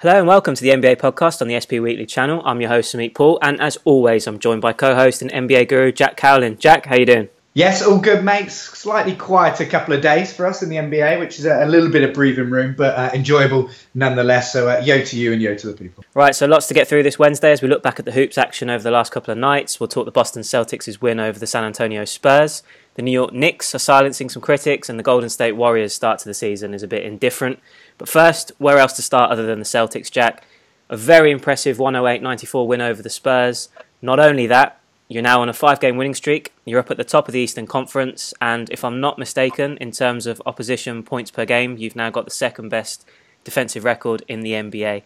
Hello and welcome to the NBA podcast on the SP Weekly channel. I'm your host Samit Paul, and as always, I'm joined by co-host and NBA guru Jack Cowlin. Jack, how you doing? Yes, all good, mates. Slightly quiet a couple of days for us in the NBA, which is a, a little bit of breathing room, but uh, enjoyable nonetheless. So, uh, yo to you and yo to the people. Right, so lots to get through this Wednesday as we look back at the hoops action over the last couple of nights. We'll talk the Boston Celtics' win over the San Antonio Spurs. The New York Knicks are silencing some critics, and the Golden State Warriors' start to the season is a bit indifferent. But first, where else to start other than the Celtics, Jack? A very impressive 108 94 win over the Spurs. Not only that, you're now on a five game winning streak. You're up at the top of the Eastern Conference. And if I'm not mistaken, in terms of opposition points per game, you've now got the second best defensive record in the NBA.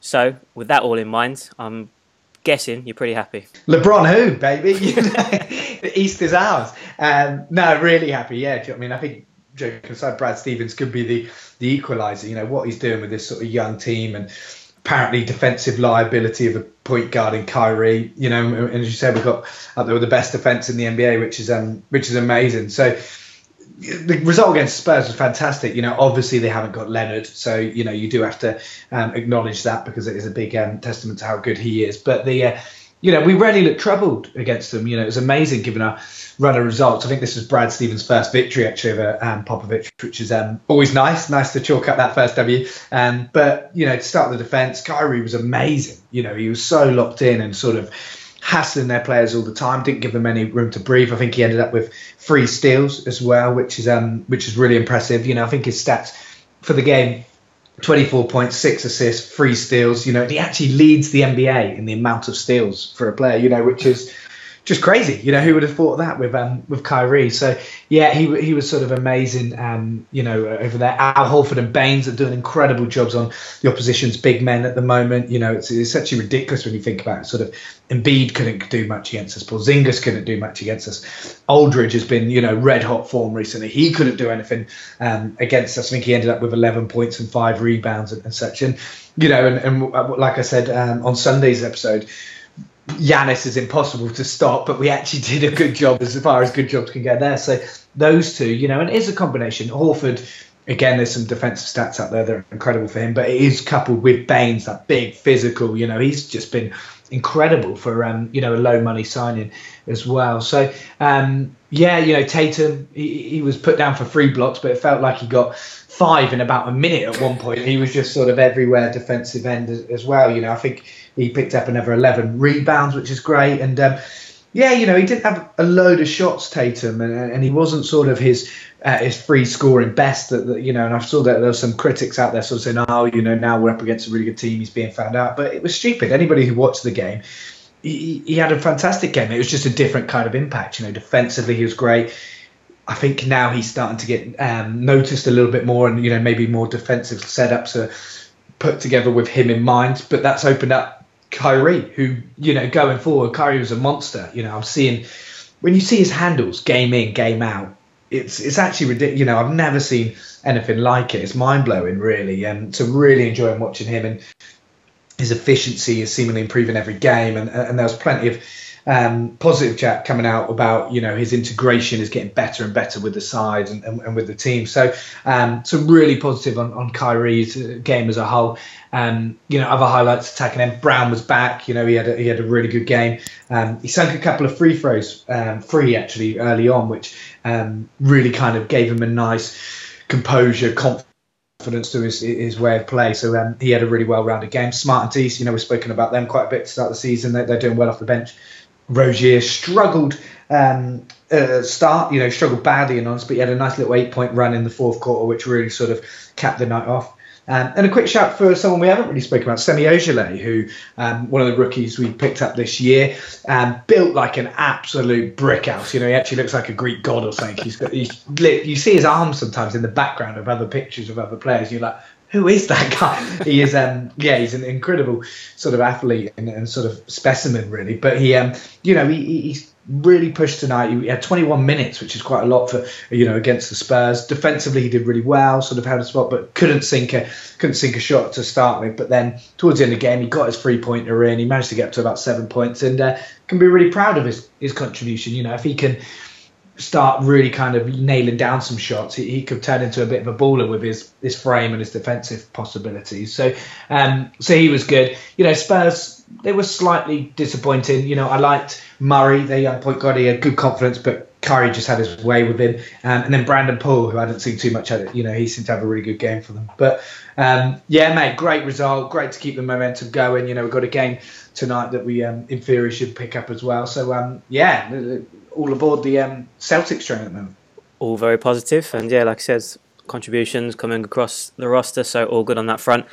So, with that all in mind, I'm guessing you're pretty happy. LeBron, who, baby? the East is ours. Um, no, really happy. Yeah, I mean, I think joking aside, Brad Stevens could be the the equaliser. You know what he's doing with this sort of young team and apparently defensive liability of a point guard in Kyrie. You know, and as you said, we've got up there with the best defense in the NBA, which is um which is amazing. So the result against Spurs was fantastic. You know, obviously they haven't got Leonard, so you know you do have to um, acknowledge that because it is a big um, testament to how good he is. But the uh, you know, we really looked troubled against them. You know, it was amazing given our run of results. I think this was Brad Stevens' first victory actually over um, Popovich, which is um, always nice. Nice to chalk up that first W. Um, but you know, to start the defence, Kyrie was amazing. You know, he was so locked in and sort of hassling their players all the time. Didn't give them any room to breathe. I think he ended up with three steals as well, which is um, which is really impressive. You know, I think his stats for the game 24.6 assists, three steals. You know, he actually leads the NBA in the amount of steals for a player. You know, which is just crazy. You know, who would have thought that with um, with Kyrie? So yeah, he he was sort of amazing. Um, you know, over there, Al Horford and Baynes are doing incredible jobs on the opposition's big men at the moment. You know, it's, it's actually ridiculous when you think about it. Sort of Embiid couldn't do much against us. Porzingis couldn't do much against us. Aldridge has been you know red hot form recently. He couldn't do anything um, against us. I think he ended up with 11 points and five rebounds and, and such. And you know, and, and like I said um, on Sunday's episode Giannis is impossible to stop, but we actually did a good job as far as good jobs can get there. So those two, you know, and it is a combination. Horford, again, there's some defensive stats out there that are incredible for him, but it is coupled with Baynes, that big physical. You know, he's just been incredible for um, you know a low money signing as well. So um, yeah, you know Tatum, he, he was put down for three blocks, but it felt like he got five in about a minute at one point. He was just sort of everywhere defensive end as, as well. You know, I think he picked up another 11 rebounds, which is great. And um, yeah, you know, he didn't have a load of shots, Tatum, and, and he wasn't sort of his uh, his free scoring best. That, that, you know, and I saw that there were some critics out there sort of saying, oh, you know, now we're up against a really good team, he's being found out. But it was stupid. Anybody who watched the game, he, he had a fantastic game. It was just a different kind of impact. You know, defensively he was great. I think now he's starting to get um, noticed a little bit more, and you know maybe more defensive setups are put together with him in mind. But that's opened up Kyrie, who you know going forward, Kyrie was a monster. You know, I'm seeing when you see his handles game in, game out. It's it's actually ridiculous. You know, I've never seen anything like it. It's mind blowing, really, and so really enjoying watching him and his efficiency is seemingly improving every game. And and there was plenty of um, positive chat coming out about you know his integration is getting better and better with the side and, and, and with the team. So um, so really positive on, on Kyrie's game as a whole. Um, you know other highlights attacking him. Brown was back. You know he had a, he had a really good game. Um, he sunk a couple of free throws, um, free actually early on, which um, really kind of gave him a nice composure, confidence to his, his way of play. So um, he had a really well-rounded game. Smart and Theis, you know, we've spoken about them quite a bit to start the season. They, are doing well off the bench. Rozier struggled um, uh, start, you know, struggled badly in honest, but he had a nice little eight point run in the fourth quarter, which really sort of capped the night off. Um, and a quick shout for someone we haven't really spoken about, Semi Ojeleye, who um, one of the rookies we picked up this year, um, built like an absolute brick house. You know, he actually looks like a Greek god or something. He's got, he's, you see his arms sometimes in the background of other pictures of other players. You're like, who is that guy? he is, um, yeah, he's an incredible sort of athlete and, and sort of specimen, really. But he, um, you know, he, he's really pushed tonight. He had 21 minutes, which is quite a lot for you know against the Spurs. Defensively, he did really well, sort of held a spot, but couldn't sink a couldn't sink a shot to start with. But then towards the end of the game, he got his three pointer in. He managed to get up to about seven points, and uh, can be really proud of his his contribution. You know, if he can start really kind of nailing down some shots, he, he, could turn into a bit of a baller with his his frame and his defensive possibilities. So um, so he was good. You know, Spurs they were slightly disappointing. You know, I liked Murray, their young point guard. He had good confidence, but Kyrie just had his way with him. Um, and then Brandon Paul, who I hadn't seen too much of it, you know, he seemed to have a really good game for them. But um, yeah, mate, great result. Great to keep the momentum going. You know, we've got a game tonight that we, um, in theory, should pick up as well. So um, yeah, all aboard the um, Celtics train at the moment. All very positive, and yeah, like I said, contributions coming across the roster, so all good on that front.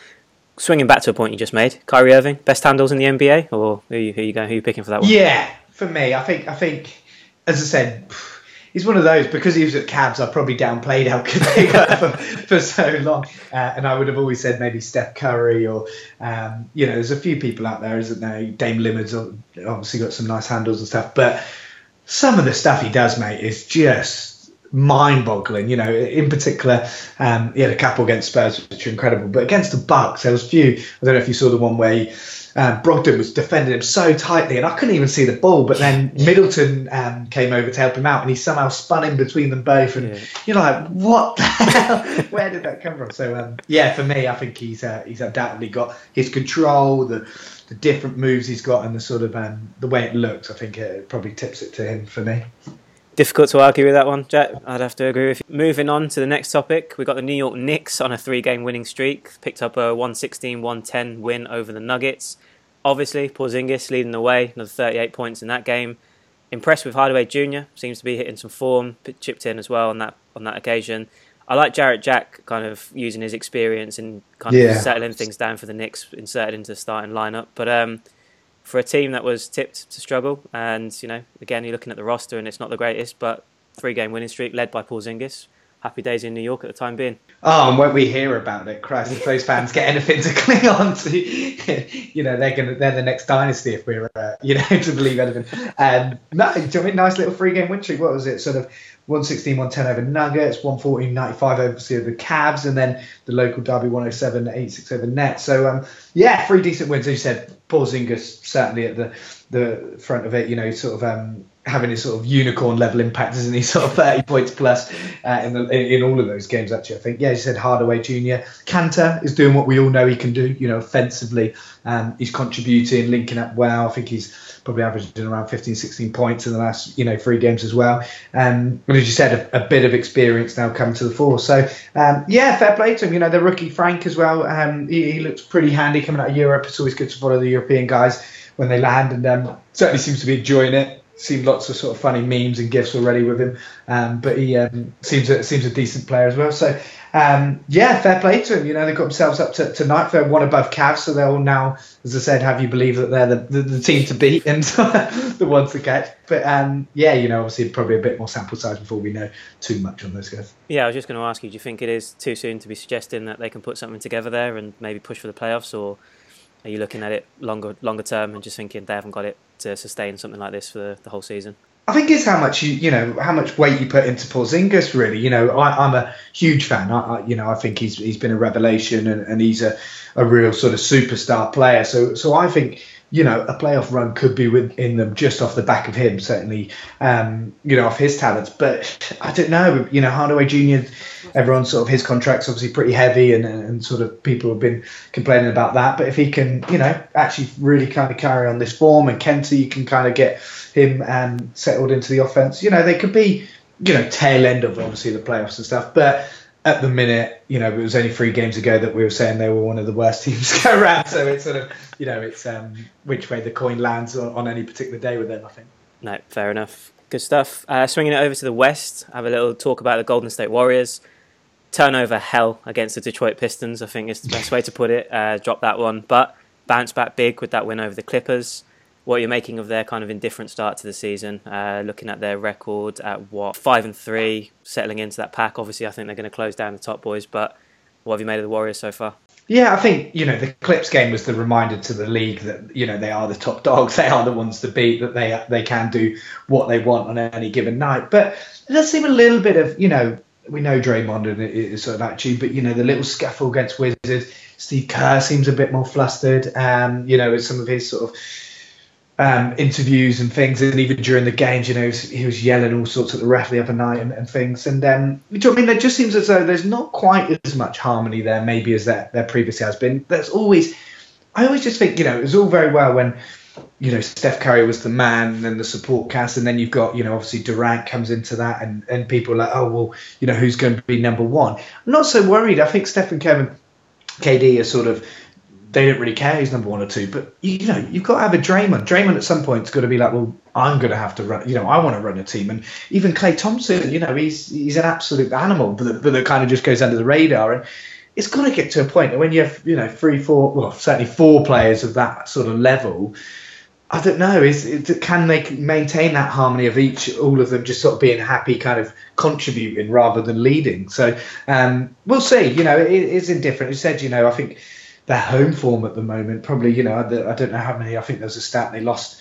Swinging back to a point you just made, Kyrie Irving, best handles in the NBA, or who are you, who are you going? Who are you picking for that one? Yeah, for me, I think I think as I said, he's one of those because he was at Cavs. I probably downplayed how good they were for, for so long, uh, and I would have always said maybe Steph Curry or um, you know, there's a few people out there, isn't there? Dame Lillard's obviously got some nice handles and stuff, but some of the stuff he does, mate, is just mind-boggling. You know, in particular, um, he had a couple against Spurs which are incredible, but against the Bucks, there was few. I don't know if you saw the one where. He, um, Brogdon was defending him so tightly, and I couldn't even see the ball. But then Middleton um, came over to help him out, and he somehow spun in between them both. And yeah. you're like, what the hell? Where did that come from? So um, yeah, for me, I think he's uh, he's undoubtedly got his control, the the different moves he's got, and the sort of um, the way it looks. I think it probably tips it to him for me. Difficult to argue with that one, Jack. I'd have to agree with you. Moving on to the next topic, we've got the New York Knicks on a three game winning streak. Picked up a 116 110 win over the Nuggets. Obviously, Porzingis leading the way, another 38 points in that game. Impressed with Hardaway Jr., seems to be hitting some form, chipped in as well on that on that occasion. I like Jarrett Jack kind of using his experience and kind yeah. of settling things down for the Knicks, inserted into the starting lineup. But um, for a team that was tipped to struggle. And you know, again, you're looking at the roster, and it's not the greatest, but three game winning streak led by Porzingis. Happy days in New York at the time being. Oh, and when we hear about it, Christ, if those fans get anything to cling on to, you know, they're gonna they're the next dynasty if we're uh, you know to believe anything. And no, I mean, nice little three game win streak. What was it? Sort of 116, 110 over Nuggets, 114, 95 over the Cavs, and then the local derby 107, 86 over Nets. So, um, yeah, three decent wins. As you said, Porzingis certainly at the, the front of it, you know, sort of um, having his sort of unicorn level impact, isn't he? Sort of 30 points plus uh, in, the, in, in all of those games, actually, I think. Yeah, you said Hardaway Jr. Kanter is doing what we all know he can do, you know, offensively. Um, he's contributing, linking up well. I think he's probably averaging around 15, 16 points in the last, you know, three games as well. Um, and as you said, a, a, bit of experience now coming to the fore. So, um, yeah, fair play to him. You know, the rookie Frank as well. Um, he, he, looks pretty handy coming out of Europe. It's always good to follow the European guys when they land, and um, certainly seems to be enjoying it seen lots of sort of funny memes and gifs already with him. Um, but he um, seems a, seems a decent player as well. So um, yeah, fair play to him. You know, they got themselves up to tonight. They're one above Cavs, so they'll now, as I said, have you believe that they're the, the, the team to beat and the ones to catch. But um, yeah, you know, obviously probably a bit more sample size before we know too much on those guys. Yeah, I was just going to ask you, do you think it is too soon to be suggesting that they can put something together there and maybe push for the playoffs, or are you looking at it longer longer term and just thinking they haven't got it to sustain something like this for the, the whole season? I think it's how much you you know how much weight you put into Porzingis. Really, you know, I, am a huge fan. I, I, you know I think he's he's been a revelation and, and he's a, a real sort of superstar player. So so I think you know, a playoff run could be within them just off the back of him, certainly, um, you know, off his talents. But I don't know, you know, Hardaway Jr., everyone's sort of his contract's obviously pretty heavy and, and sort of people have been complaining about that. But if he can, you know, actually really kind of carry on this form and Kanter, you can kind of get him um, settled into the offense, you know, they could be, you know, tail end of obviously the playoffs and stuff. But at the minute, you know, it was only three games ago that we were saying they were one of the worst teams to go around. So it's sort of, you know, it's um, which way the coin lands on, any particular day with them, I think. No, fair enough. Good stuff. Uh, swinging it over to the West, have a little talk about the Golden State Warriors. Turnover hell against the Detroit Pistons, I think is the best way to put it. Uh, drop that one, but bounce back big with that win over the Clippers what you're making of their kind of indifferent start to the season. Uh, looking at their record at what five and three, settling into that pack. Obviously, I think they're going to close down the top boys. But what have you made of the Warriors so far? Yeah, I think you know the Clips game was the reminder to the league that you know they are the top dogs, they are the ones to beat, that they they can do what they want on any given night. But it does seem a little bit of you know we know Draymond and his sort of attitude, but you know the little scuffle against Wizards. Steve Kerr seems a bit more flustered. Um, you know, with some of his sort of um, interviews and things, and even during the games, you know, he was, yelling all sorts at the ref the other night and, and things. And um, you know I mean? It just seems as though there's not quite as much harmony there, maybe as there, there previously has been. There's always, I always just think, you know, it was all very well when, you know, Steph Curry was the man and the support cast, and then you've got, you know, obviously Durant comes into that, and, and people are like, oh, well, you know, who's going to be number one? I'm not so worried. I think Steph and Kevin, KD are sort of they don't really care who's number one or two. But you know, you've got to have a Draymond. Draymond at some point has got to be like, well, I'm going to have to run. You know, I want to run a team. And even Klay Thompson, you know, he's he's an absolute animal, but, but that kind of just goes under the radar. And it's got to get to a point that when you have, you know, three, four, well, certainly four players of that sort of level. I don't know. Is it, can they maintain that harmony of each, all of them just sort of being happy, kind of contributing rather than leading? So um, we'll see. You know, it is indifferent. You said, you know, I think their home form at the moment. Probably, you know, I don't know how many. I think there's a stat they lost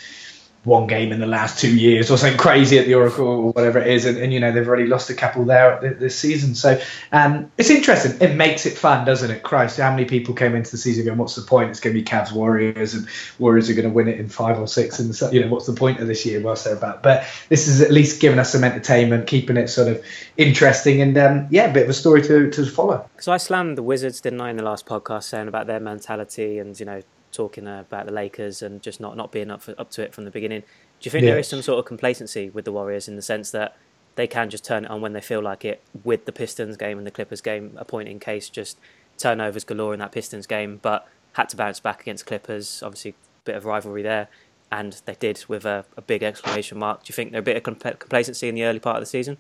one game in the last two years or something crazy at the Oracle or whatever it is, and, and you know they've already lost a couple there this season. So um, it's interesting. It makes it fun, doesn't it? Christ, how many people came into the season going, "What's the point? It's going to be Cavs Warriors, and Warriors are going to win it in five or six, and you know what's the point of this year?" Whilst they're about, but this is at least giving us some entertainment, keeping it sort of interesting, and um, yeah, a bit of a story to to follow. So I slammed the Wizards, didn't I, in the last podcast, saying about their mentality and you know talking uh, about the Lakers and just not, not being up for, up to it from the beginning. Do you think there is some sort of complacency with the Warriors in the sense that they can just turn it on when they feel like it with the Pistons game and the Clippers game, a point in case just turnovers galore in that Pistons game, but had to bounce back against Clippers, obviously a bit of rivalry there, and they did with a, a big exclamation mark. Do you think there's a bit of complacency in the early part of the season?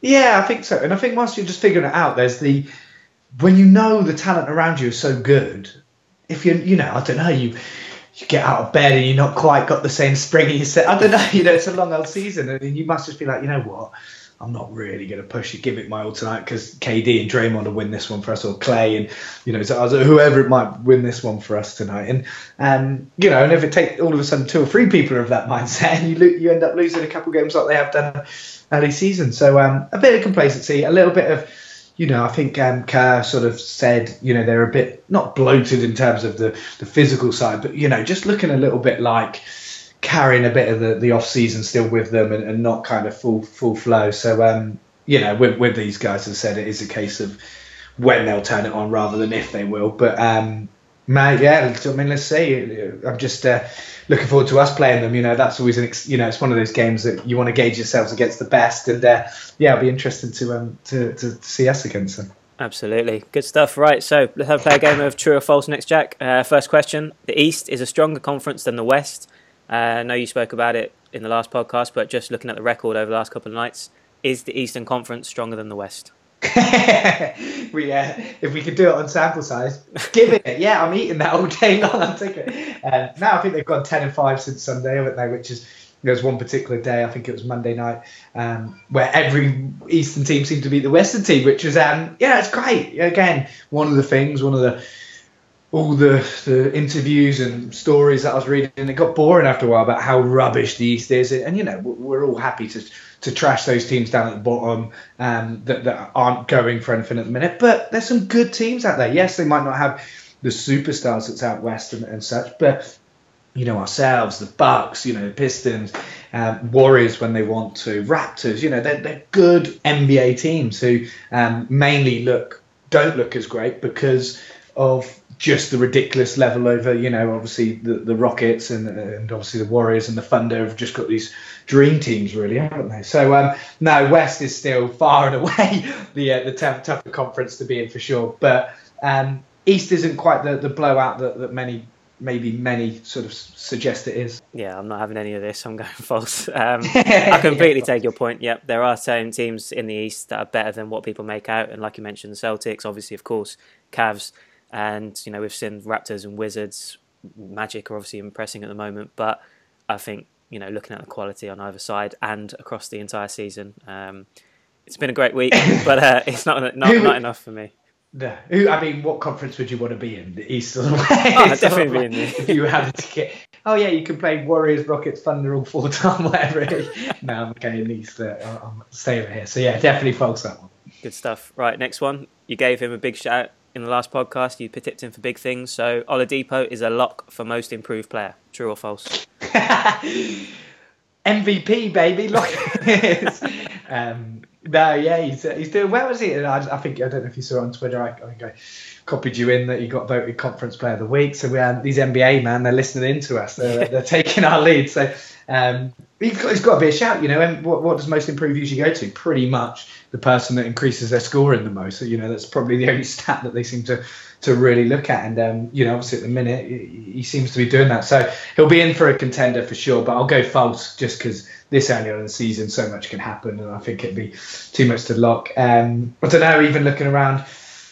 Yeah, I think so. And I think once you're just figuring it out, there's the when you know the talent around you is so good. If you you know, I don't know, you you get out of bed and you're not quite got the same spring in your set. I don't know, you know, it's a long old season, and you must just be like, you know what, I'm not really going to push it, give it my all tonight because KD and Draymond will win this one for us, or Klay and you know, so whoever it might win this one for us tonight. And um, you know, and if it takes all of a sudden two or three people are of that mindset, and you lo- you end up losing a couple games like they have done early season. So um, a bit of complacency, a little bit of you know, I think um, Kerr sort of said, you know, they're a bit not bloated in terms of the, the physical side, but you know, just looking a little bit like carrying a bit of the, the off season still with them and, and not kind of full full flow. So um, you know, with, with these guys, as I said, it is a case of when they'll turn it on rather than if they will. But um, yeah, I mean, let's see. I'm just uh, looking forward to us playing them. You know, that's always an ex- you know it's one of those games that you want to gauge yourselves against the best, and uh, yeah, it'll be interesting to um to, to, see us against them. Absolutely. Good stuff. Right, so let's have a play a game of true or false next, Jack. Uh, first question The East is a stronger conference than the West. Uh, I know you spoke about it in the last podcast, but just looking at the record over the last couple of nights, is the Eastern Conference stronger than the West? we uh, if we could do it on sample size, give it. Yeah, I'm eating that all day long. I'm taking it. Uh, now I think they've gone ten and five since Sunday, haven't they? Which is there was one particular day, I think it was Monday night, um, where every Eastern team seemed to beat the Western team, which was um, yeah, it's great. Again, one of the things, one of the all the, the interviews and stories that I was reading, it got boring after a while about how rubbish the East is. And, you know, we're all happy to, to trash those teams down at the bottom um, that, that aren't going for anything at the minute. But there's some good teams out there. Yes, they might not have the superstars that's out west and, and such, but you know ourselves, the Bucks, you know Pistons, um, Warriors when they want to, Raptors. You know they're, they're good NBA teams who um, mainly look don't look as great because of just the ridiculous level over, you know, obviously the, the Rockets and, and obviously the Warriors and the Thunder have just got these dream teams, really, haven't they? So, um, no, West is still far and away the uh, the tough, tougher conference to be in for sure. But um, East isn't quite the, the blowout that, that many maybe many sort of suggest it is. Yeah, I'm not having any of this. I'm going false. Um, I completely take your point. Yep, there are certain teams in the East that are better than what people make out, and like you mentioned, the Celtics, obviously, of course, Cavs. And you know we've seen Raptors and Wizards, Magic are obviously impressing at the moment, but I think you know looking at the quality on either side and across the entire season, um, it's been a great week, but uh, it's not not, not enough for me. No. Who, I mean, what conference would you want to be in? The East or the West? Oh, definitely be in the... If you had a ticket. Oh, yeah, you can play Warriors, Rockets, Thunder all four time, whatever it is. no, I'm okay in the East. Uh, I'll stay over here. So, yeah, definitely false that one. Good stuff. Right, next one. You gave him a big shout in the last podcast, you tipped him for big things. So Oladipo is a lock for most improved player. True or false? MVP baby, look um, no, yeah, he's uh, he's doing well, is he? I, I, think I don't know if you saw on Twitter. I, I think I copied you in that you got voted Conference Player of the Week. So we um, these NBA man, they're listening in to us. They're, they're taking our lead. So um, he's got, he's got to be a shout. You know, and what, what does most improve usually go to? Pretty much the person that increases their scoring the most. So, you know, that's probably the only stat that they seem to to really look at. And um, you know, obviously at the minute he seems to be doing that. So he'll be in for a contender for sure. But I'll go false just because this early on in the season, so much can happen, and I think it'd be too much to lock. Um, I don't know. Even looking around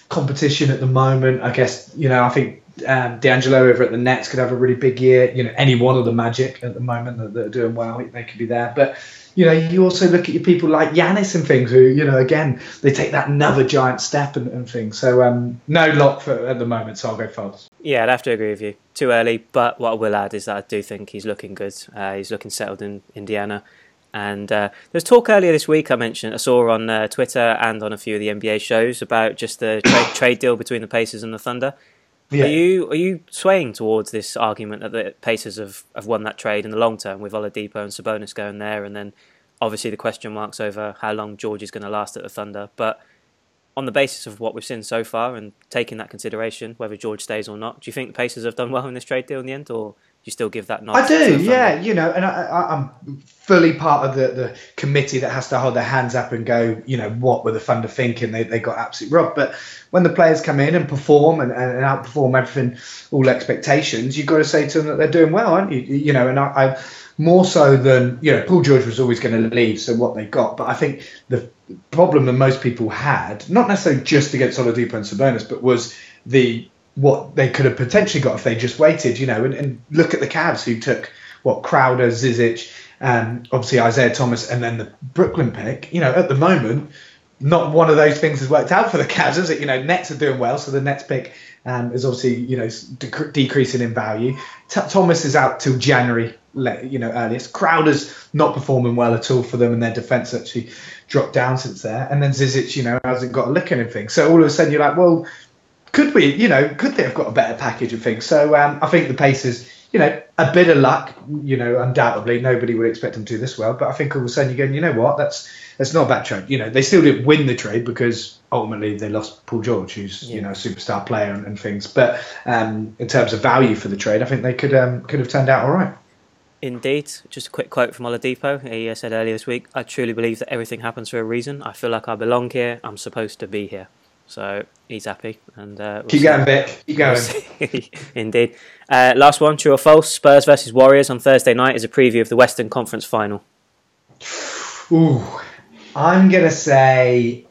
competition at the moment, I guess you know I think um, D'Angelo over at the Nets could have a really big year. You know, any one of the Magic at the moment that, that are doing well, they could be there. But you know, you also look at your people like Giannis and things who, you know, again, they take that another giant step and, and things. So um, no lock for at the moment, so I'll go false. Yeah, I'd have to agree with you. Too early, but what I will add is that I do think he's looking good. Uh, he's looking settled in Indiana. And uh, there's talk earlier this week I mentioned, I saw on uh, Twitter and on a few of the NBA shows about just the trade, trade deal between the Pacers and the Thunder. Yeah. Are you are you swaying towards this argument that the Pacers have, have won that trade in the long term with Oladipo and Sabonis going there, and then obviously the question marks over how long George is going to last at the Thunder. But on the basis of what we've seen so far and taking that consideration, whether George stays or not, do you think the Pacers have done well in this trade deal in the end, or you still give that nod? I do, yeah. You know, and I, am fully part of the, the committee that has to hold their hands up and go, you know, what were the Thunder thinking? They, they got absolutely robbed. But when the players come in and perform and, and outperform everything, all expectations, you've got to say to them that they're doing well, aren't you? You know, and I, I more so than you know, Paul George was always going to leave, so what they got. But I think the problem that most people had, not necessarily just against Oladipo and Sabonis, but was the what they could have potentially got if they just waited, you know, and, and look at the Cavs who took what Crowder, Zizic, um, obviously Isaiah Thomas, and then the Brooklyn pick. You know, at the moment, not one of those things has worked out for the Cavs, is it? You know, Nets are doing well, so the Nets pick um, is obviously you know dec- decreasing in value. T- Thomas is out till January, you know, earliest. Crowder's not performing well at all for them, and their defense actually dropped down since there. And then Zizic, you know, hasn't got a lick in anything. So all of a sudden you're like, well, could we, you know, could they have got a better package of things? So um, I think the Pacers, you know, a bit of luck, you know, undoubtedly nobody would expect them to do this well. But I think all of a sudden you're going, you know what, that's that's not a bad trade. You know, they still didn't win the trade because ultimately they lost Paul George, who's yeah. you know a superstar player and, and things. But um, in terms of value for the trade, I think they could um, could have turned out all right. Indeed. Just a quick quote from Oladipo. He uh, said earlier this week, I truly believe that everything happens for a reason. I feel like I belong here. I'm supposed to be here. So he's happy. And uh, we'll Keep going, Vic. Keep going. Indeed. Uh, last one, true or false? Spurs versus Warriors on Thursday night is a preview of the Western Conference final. Ooh. I'm going to say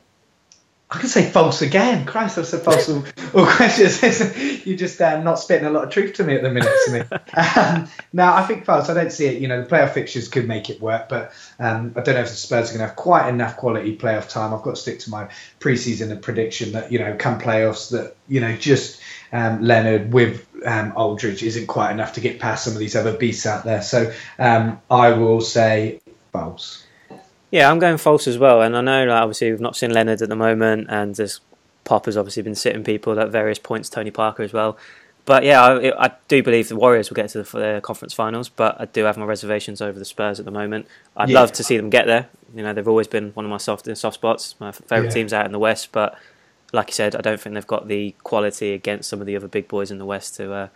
I can say false again. Christ, I've said false all, all questions. You're just um, not spitting a lot of truth to me at the minute, to me. um, now, I think false. I don't see it. You know, the playoff fixtures could make it work, but um, I don't know if the Spurs are going to have quite enough quality playoff time. I've got to stick to my preseason prediction that you know, come playoffs, that you know, just um, Leonard with um, Aldridge isn't quite enough to get past some of these other beasts out there. So um, I will say false. Yeah, I'm going false as well. And I know, like, obviously, we've not seen Leonard at the moment, and there's Pop has obviously been sitting people at various points, Tony Parker as well. But yeah, I, I do believe the Warriors will get to the, the, conference finals, but I do have my reservations over the Spurs at the moment. I'd yeah. love to see them get there. You know, they've always been one of my soft soft spots, my favourite yeah. teams out in the West. But like you said, I don't think they've got the quality against some of the other big boys in the West to uh,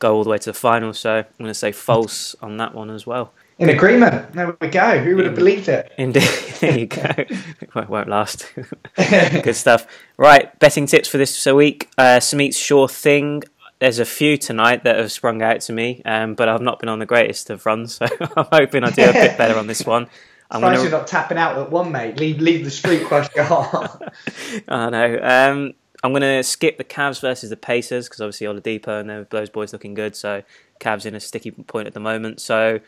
go all the way to the finals. So I'm going to say false on that one as well. In agreement. There we go. Who would have believed it? Indeed. there you go. it won't last. Good stuff. Right, betting tips for this week. Uh, Samit's Sure Thing. There's a few tonight that have sprung out to me, um, but I've not been on the greatest of runs, so I'm hoping I do a bit better on this one. I'm gonna... you're not tapping out at one, mate. Leave, leave the street crush go I know. Um, I'm going to skip the Cavs versus the Pacers because obviously Oladipo and those boys looking good. So Cavs in a sticky point at the moment. So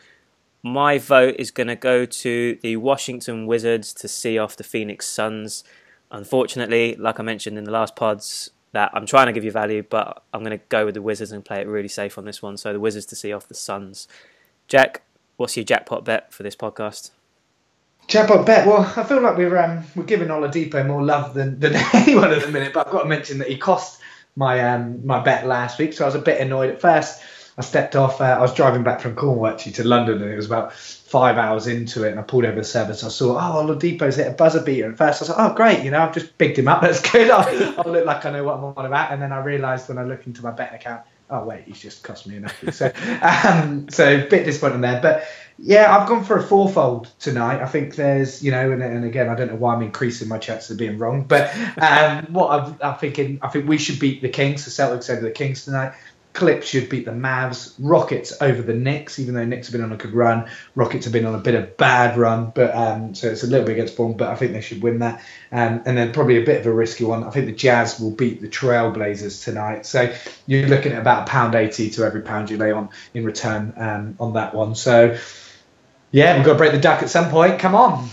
my vote is going to go to the Washington Wizards to see off the Phoenix Suns. Unfortunately, like I mentioned in the last pods, that I'm trying to give you value, but I'm going to go with the Wizards and play it really safe on this one. So the Wizards to see off the Suns. Jack, what's your jackpot bet for this podcast? Jackpot bet. Well, I feel like we're um, we're giving Oladipo more love than, than anyone at the minute, but I've got to mention that he cost my um, my bet last week, so I was a bit annoyed at first I stepped off. Uh, I was driving back from Cornwall actually to London, and it was about five hours into it, and I pulled over the service. I saw, oh, Oladipo's hit a buzzer beater. At first, I was like, oh, great, you know, I've just picked him up. That's good. I'll, I'll look like I know what I'm on about. And then I realised when I looked into my betting account, oh wait, he's just cost me enough. So, um, so bit disappointing there, but yeah, I've gone for a fourfold tonight. I think there's, you know, and, and again, I don't know why I'm increasing my chances of being wrong, but um, what I'm, I'm, thinking, I think we should beat the Kings. The Celtics over the Kings tonight. Clips should beat the Mavs. Rockets over the Knicks, even though Knicks have been on a good run. Rockets have been on a bit of bad run, but um, so it's a little bit against form. But I think they should win that. Um, and then probably a bit of a risky one. I think the Jazz will beat the Trailblazers tonight. So you're looking at about a pound eighty to every pound you lay on in return um, on that one. So yeah, we've got to break the duck at some point. Come on.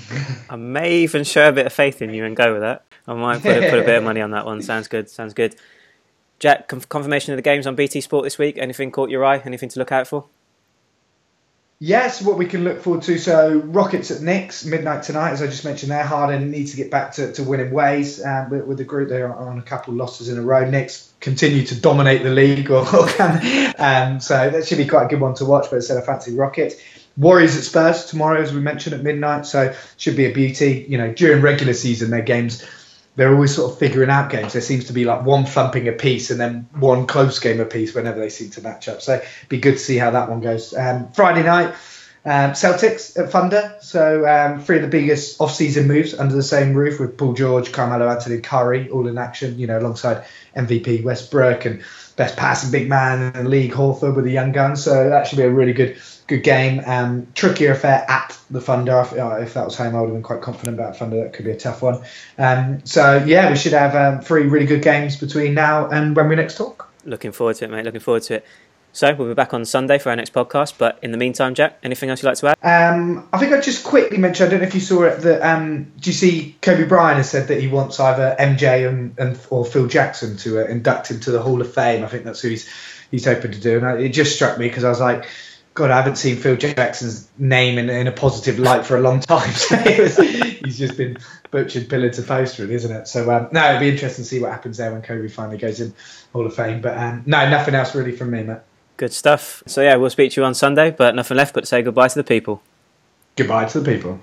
I may even show a bit of faith in you and go with that. I might put, put a bit of money on that one. Sounds good. Sounds good. Jack, confirmation of the games on BT Sport this week. Anything caught your eye? Anything to look out for? Yes, what we can look forward to. So Rockets at Knicks midnight tonight, as I just mentioned there. Harden needs to get back to, to winning ways um, with, with, the group. They're on a couple of losses in a row. Knicks continue to dominate the league, or, or can, um, so that should be quite a good one to watch. But instead, I fancy Rockets. Warriors at Spurs tomorrow, as we mentioned at midnight. So should be a beauty. You know, during regular season, their games they're always sort of figuring out games. There seems to be like one thumping a piece and then one close game a piece whenever they seem to match up. So it'd be good to see how that one goes. Um, Friday night, um, Celtics at Thunder. So um, three of the biggest off-season moves under the same roof with Paul George, Carmelo Anthony, Kyrie all in action. You know, alongside MVP Westbrook and best passing big man in the league Horford with a young gun. So that should be a really good good game. Um, trickier affair at the Thunder. If, uh, if, that was home, I would have been quite confident about Thunder. That could be a tough one. Um, so yeah, we should have um, three really good games between now and when we next talk. Looking forward to it, mate. Looking forward to it. So we'll be back on Sunday for our next podcast. But in the meantime, Jack, anything else you'd like to add? Um, I think I just quickly mentioned. I don't know if you saw it. That um, do you see Kobe Bryant has said that he wants either MJ and, and or Phil Jackson to uh, induct him to the Hall of Fame. I think that's who he's he's hoping to do. And I, it just struck me because I was like God, I haven't seen Phil Jackson's name in, in a positive light for a long time. So was, he's just been butchered pillar to post, really, isn't it? So um, no, it'll be interesting to see what happens there when Kobe finally goes in Hall of Fame. But um, no, nothing else really from me, Matt. Good stuff. So yeah, we'll speak to you on Sunday, but nothing left but to say goodbye to the people. Goodbye to the people.